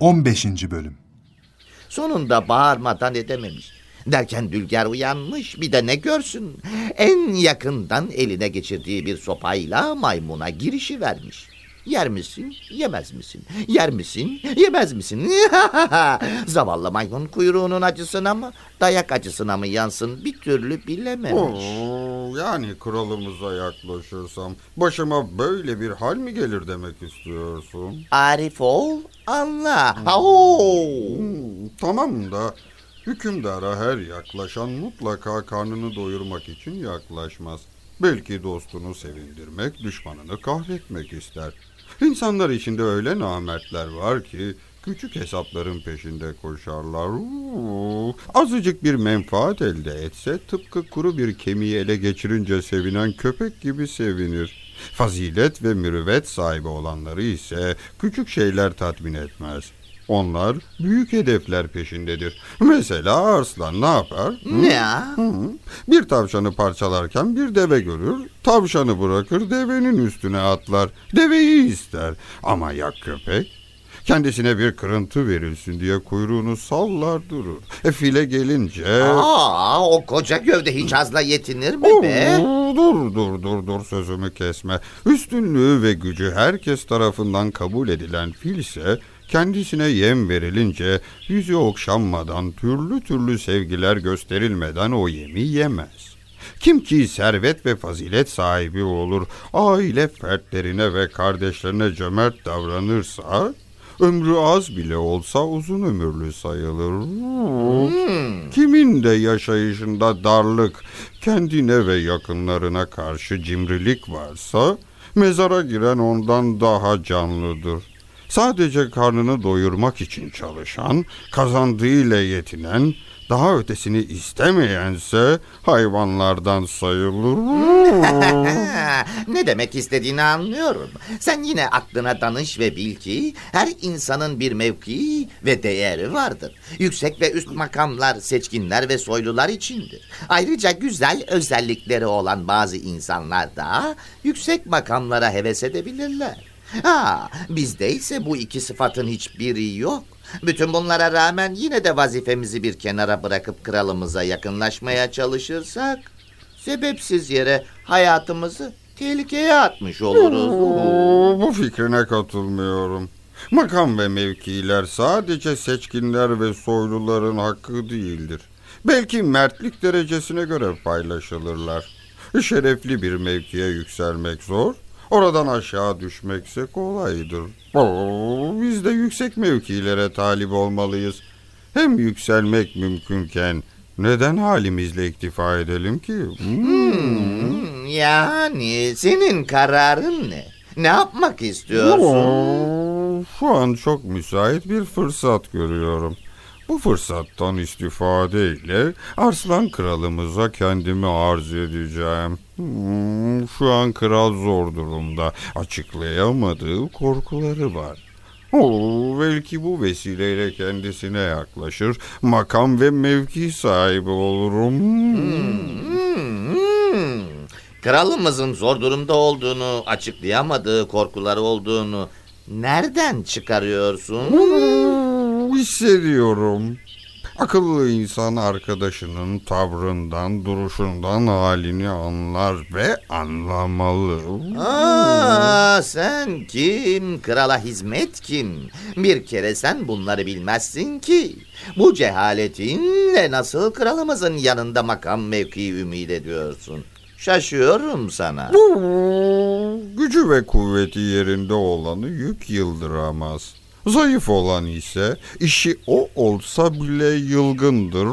15. Bölüm Sonunda bağırmadan edememiş. Derken Dülger uyanmış bir de ne görsün. En yakından eline geçirdiği bir sopayla maymuna girişi vermiş. Yer misin, yemez misin? Yer misin, yemez misin? Zavallı maymun kuyruğunun acısına mı, dayak acısına mı yansın bir türlü bilememiş. Yani kralımıza yaklaşırsam başıma böyle bir hal mi gelir demek istiyorsun? Arif ol, anla. Oo. Hmm, tamam da hükümdara her yaklaşan mutlaka karnını doyurmak için yaklaşmaz. Belki dostunu sevindirmek, düşmanını kahretmek ister. İnsanlar içinde öyle namertler var ki küçük hesapların peşinde koşarlar. Uuu, azıcık bir menfaat elde etse tıpkı kuru bir kemiği ele geçirince sevinen köpek gibi sevinir. Fazilet ve mürüvvet sahibi olanları ise küçük şeyler tatmin etmez. Onlar büyük hedefler peşindedir. Mesela arslan ne yapar? Ne ya? Bir tavşanı parçalarken bir deve görür, tavşanı bırakır devenin üstüne atlar. Deveyi ister ama ya köpek? Kendisine bir kırıntı verilsin diye kuyruğunu sallar durur. E file gelince... Aa, o koca gövde hiç azla yetinir mi be? Dur dur dur dur sözümü kesme. Üstünlüğü ve gücü herkes tarafından kabul edilen fil ise kendisine yem verilince yüzü okşanmadan türlü türlü sevgiler gösterilmeden o yemi yemez. Kim ki servet ve fazilet sahibi olur, aile fertlerine ve kardeşlerine cömert davranırsa, ömrü az bile olsa uzun ömürlü sayılır. Kimin de yaşayışında darlık, kendine ve yakınlarına karşı cimrilik varsa, mezara giren ondan daha canlıdır. Sadece karnını doyurmak için çalışan, kazandığıyla yetinen, daha ötesini istemeyense hayvanlardan sayılır. Ne demek istediğini anlıyorum. Sen yine aklına danış ve bil ki her insanın bir mevkii ve değeri vardır. Yüksek ve üst makamlar seçkinler ve soylular içindir. Ayrıca güzel özellikleri olan bazı insanlar da yüksek makamlara heves edebilirler. Ha, bizde ise bu iki sıfatın hiçbiri yok. Bütün bunlara rağmen yine de vazifemizi bir kenara bırakıp kralımıza yakınlaşmaya çalışırsak sebepsiz yere hayatımızı tehlikeye atmış oluruz. Bu fikrine katılmıyorum. Makam ve mevkiler sadece seçkinler ve soyluların hakkı değildir. Belki mertlik derecesine göre paylaşılırlar. Şerefli bir mevkiye yükselmek zor, oradan aşağı düşmekse kolaydır. Oo, biz de yüksek mevkilere talip olmalıyız. Hem yükselmek mümkünken neden halimizle iktifa edelim ki? Hmm. Hmm, yani senin kararın ne? Ne yapmak istiyorsun? Oo, Şu an çok müsait bir fırsat görüyorum. Bu fırsattan istifadeyle Arslan kralımıza kendimi arz edeceğim. Hmm, şu an kral zor durumda. Açıklayamadığı korkuları var. Oo, belki bu vesileyle kendisine yaklaşır, makam ve mevki sahibi olurum. Hmm, hmm. Kralımızın zor durumda olduğunu, açıklayamadığı korkuları olduğunu nereden çıkarıyorsun? Oo, hissediyorum. Akıllı insan arkadaşının tavrından, duruşundan halini anlar ve anlamalı. Aa, sen kim? Krala hizmet kim? Bir kere sen bunları bilmezsin ki. Bu cehaletinle nasıl kralımızın yanında makam mevki ümit ediyorsun? Şaşıyorum sana. Gücü ve kuvveti yerinde olanı yük yıldıramaz. Zayıf olan ise işi o olsa bile yılgındır.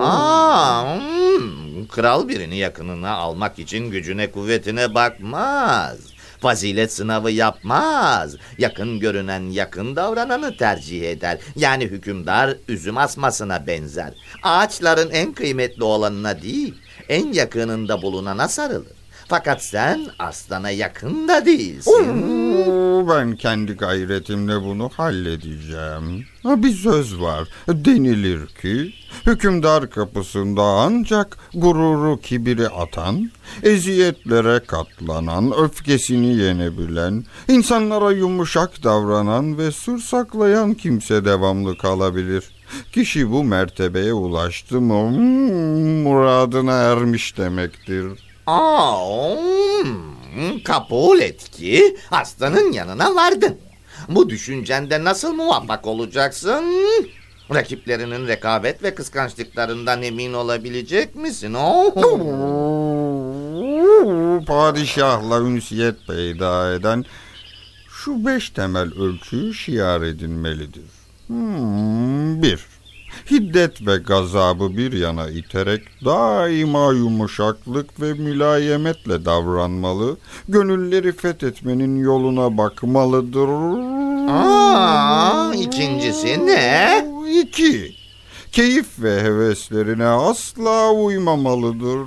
Aa, hmm, kral birini yakınına almak için gücüne kuvvetine bakmaz. Fazilet sınavı yapmaz. Yakın görünen yakın davrananı tercih eder. Yani hükümdar üzüm asmasına benzer. Ağaçların en kıymetli olanına değil, en yakınında bulunana sarılır. Fakat sen aslana yakın da değilsin. Oo, ben kendi gayretimle bunu halledeceğim. Ha, Bir söz var. Denilir ki hükümdar kapısında ancak gururu kibiri atan, eziyetlere katlanan, öfkesini yenebilen, insanlara yumuşak davranan ve sır saklayan kimse devamlı kalabilir. Kişi bu mertebeye ulaştı mı hmm, muradına ermiş demektir. Aa, hmm, kabul et ki aslanın yanına vardın. Bu düşüncende nasıl muvaffak olacaksın? Rakiplerinin rekabet ve kıskançlıklarından emin olabilecek misin? Oh. Padişahla ünsiyet peyda eden şu beş temel ölçüyü şiar edinmelidir. Hmm, bir, hiddet ve gazabı bir yana iterek daima yumuşaklık ve mülayemetle davranmalı, gönülleri fethetmenin yoluna bakmalıdır. Aa, ikincisi ne? İki, keyif ve heveslerine asla uymamalıdır.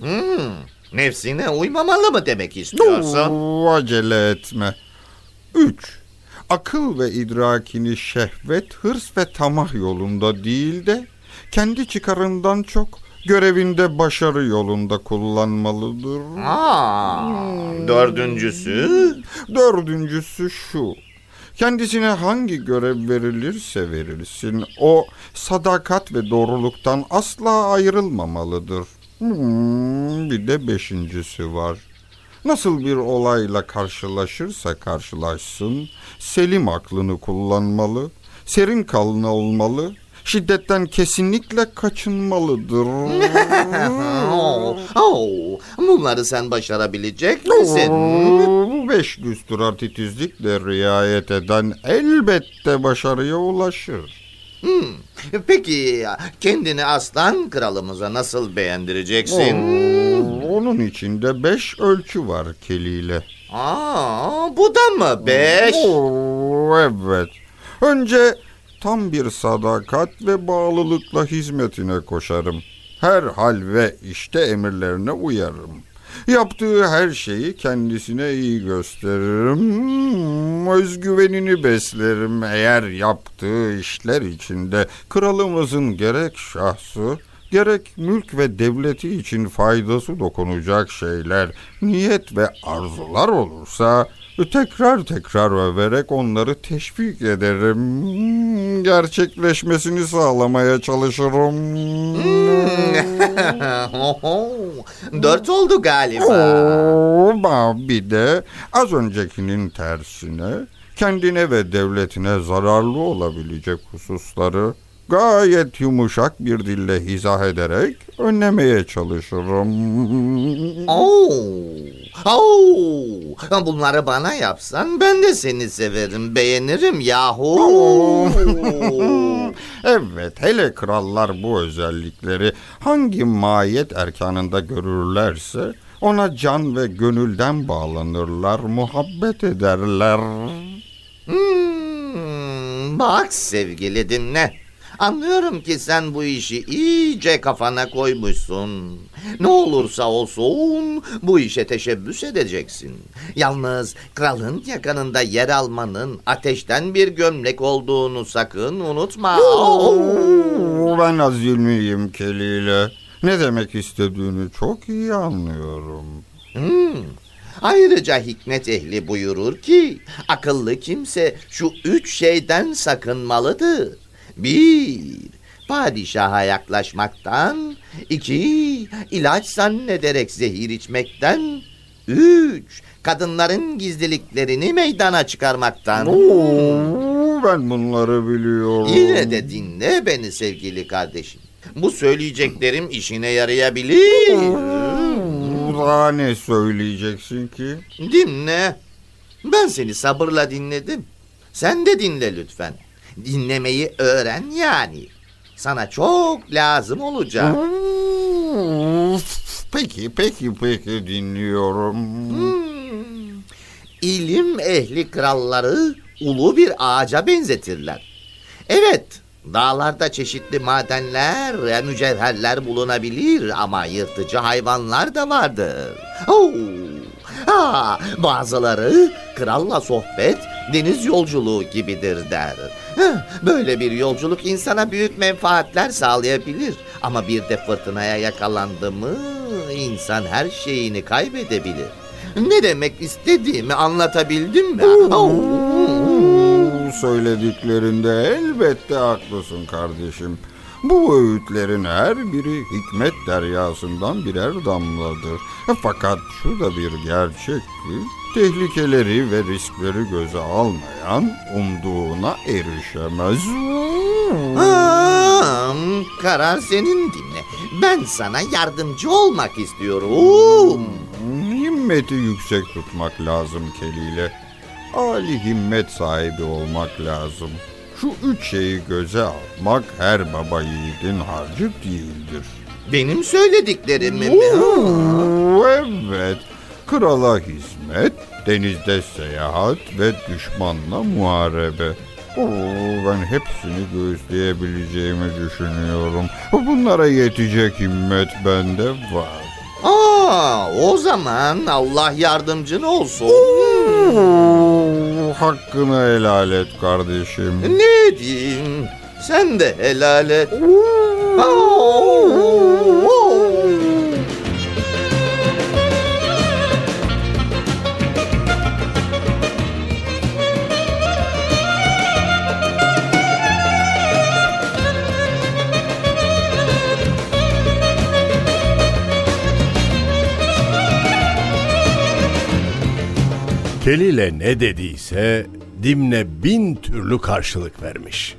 Hmm, nefsine uymamalı mı demek istiyorsun? Acele etme. 3. Akıl ve idrakini şehvet, hırs ve tamah yolunda değil de kendi çıkarından çok görevinde başarı yolunda kullanmalıdır. Aa, dördüncüsü? Dördüncüsü şu. Kendisine hangi görev verilirse verilsin o sadakat ve doğruluktan asla ayrılmamalıdır. Hmm, bir de beşincisi var. Nasıl bir olayla karşılaşırsa karşılaşsın, selim aklını kullanmalı, serin kalın olmalı, şiddetten kesinlikle kaçınmalıdır. Oo, oo, bunları sen başarabilecek misin? Bu beş düstura titizlikle riayet eden elbette başarıya ulaşır. Hmm, Peki kendini aslan kralımıza nasıl beğendireceksin? Oo, onun içinde beş ölçü var keliyle. Aa, bu da mı beş? Oo, evet. Önce tam bir sadakat ve bağlılıkla hizmetine koşarım. Her hal ve işte emirlerine uyarım. Yaptığı her şeyi kendisine iyi gösteririm. Özgüvenini beslerim. Eğer yaptığı işler içinde kralımızın gerek şahsı, gerek mülk ve devleti için faydası dokunacak şeyler, niyet ve arzular olursa tekrar tekrar överek onları teşvik ederim. Hmm, Gerçekleşmesini sağlamaya çalışırım. Oho, Dört oldu galiba. Oo, bir de az öncekinin tersine kendine ve devletine zararlı olabilecek hususları gayet yumuşak bir dille izah ederek önlemeye çalışırım. Oo, oo. Bunları bana yapsan ben de seni severim, beğenirim yahu. Evet, hele krallar bu özellikleri hangi mahiyet erkanında görürlerse ona can ve gönülden bağlanırlar, muhabbet ederler. Hmm, bak sevgili dinle. Anlıyorum ki sen bu işi iyice kafana koymuşsun. Ne olursa olsun bu işe teşebbüs edeceksin. Yalnız kralın yakanında yer almanın ateşten bir gömlek olduğunu sakın unutma. Ben azilmiyim keliyle. Ne demek istediğini çok iyi anlıyorum. Hmm. Ayrıca hikmet ehli buyurur ki akıllı kimse şu üç şeyden sakınmalıdır. Bir, padişaha yaklaşmaktan. iki ilaç zannederek zehir içmekten. Üç, kadınların gizliliklerini meydana çıkarmaktan. Oo, ben bunları biliyorum. Yine de dinle beni sevgili kardeşim. Bu söyleyeceklerim işine yarayabilir. Daha ne söyleyeceksin ki? Dinle. Ben seni sabırla dinledim. Sen de dinle lütfen. Dinlemeyi öğren yani. Sana çok lazım olacak. Peki, peki, peki dinliyorum. Hmm. İlim ehli kralları ulu bir ağaca benzetirler. Evet, dağlarda çeşitli madenler ve mücevherler bulunabilir ama yırtıcı hayvanlar da vardır. Oo. Ha, bazıları kralla sohbet deniz yolculuğu gibidir der. Böyle bir yolculuk insana büyük menfaatler sağlayabilir. Ama bir de fırtınaya yakalandı mı insan her şeyini kaybedebilir. Ne demek istediğimi anlatabildim mi? Söylediklerinde elbette haklısın kardeşim. Bu öğütlerin her biri hikmet deryasından birer damladır. Fakat şu da bir gerçek ki tehlikeleri ve riskleri göze almayan umduğuna erişemez. Karar senin dinle. Ben sana yardımcı olmak istiyorum. Himmeti yüksek tutmak lazım keliyle. Ali himmet sahibi olmak lazım. Şu üç şeyi göze almak her baba yiğidin harcı değildir. Benim söylediklerimi mi? Oo, evet. Krala hizmet, denizde seyahat ve düşmanla muharebe. Oo, ben hepsini göğüsleyebileceğimi düşünüyorum. Bunlara yetecek himmet bende var. Aa, o zaman Allah yardımcın olsun. Oo, hakkını helal et kardeşim. Ne diyeyim? Sen de helal et. Kelile ne dediyse Dimne bin türlü karşılık vermiş.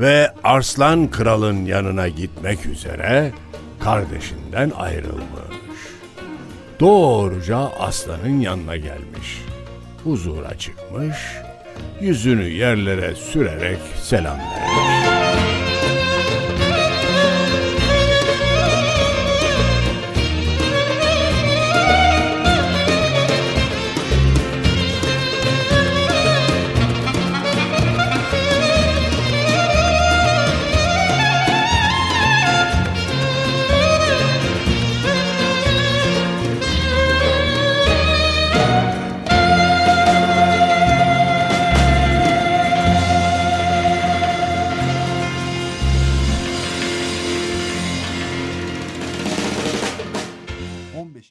Ve Arslan kralın yanına gitmek üzere kardeşinden ayrılmış. Doğruca aslanın yanına gelmiş. Huzura çıkmış, yüzünü yerlere sürerek selam vermiş.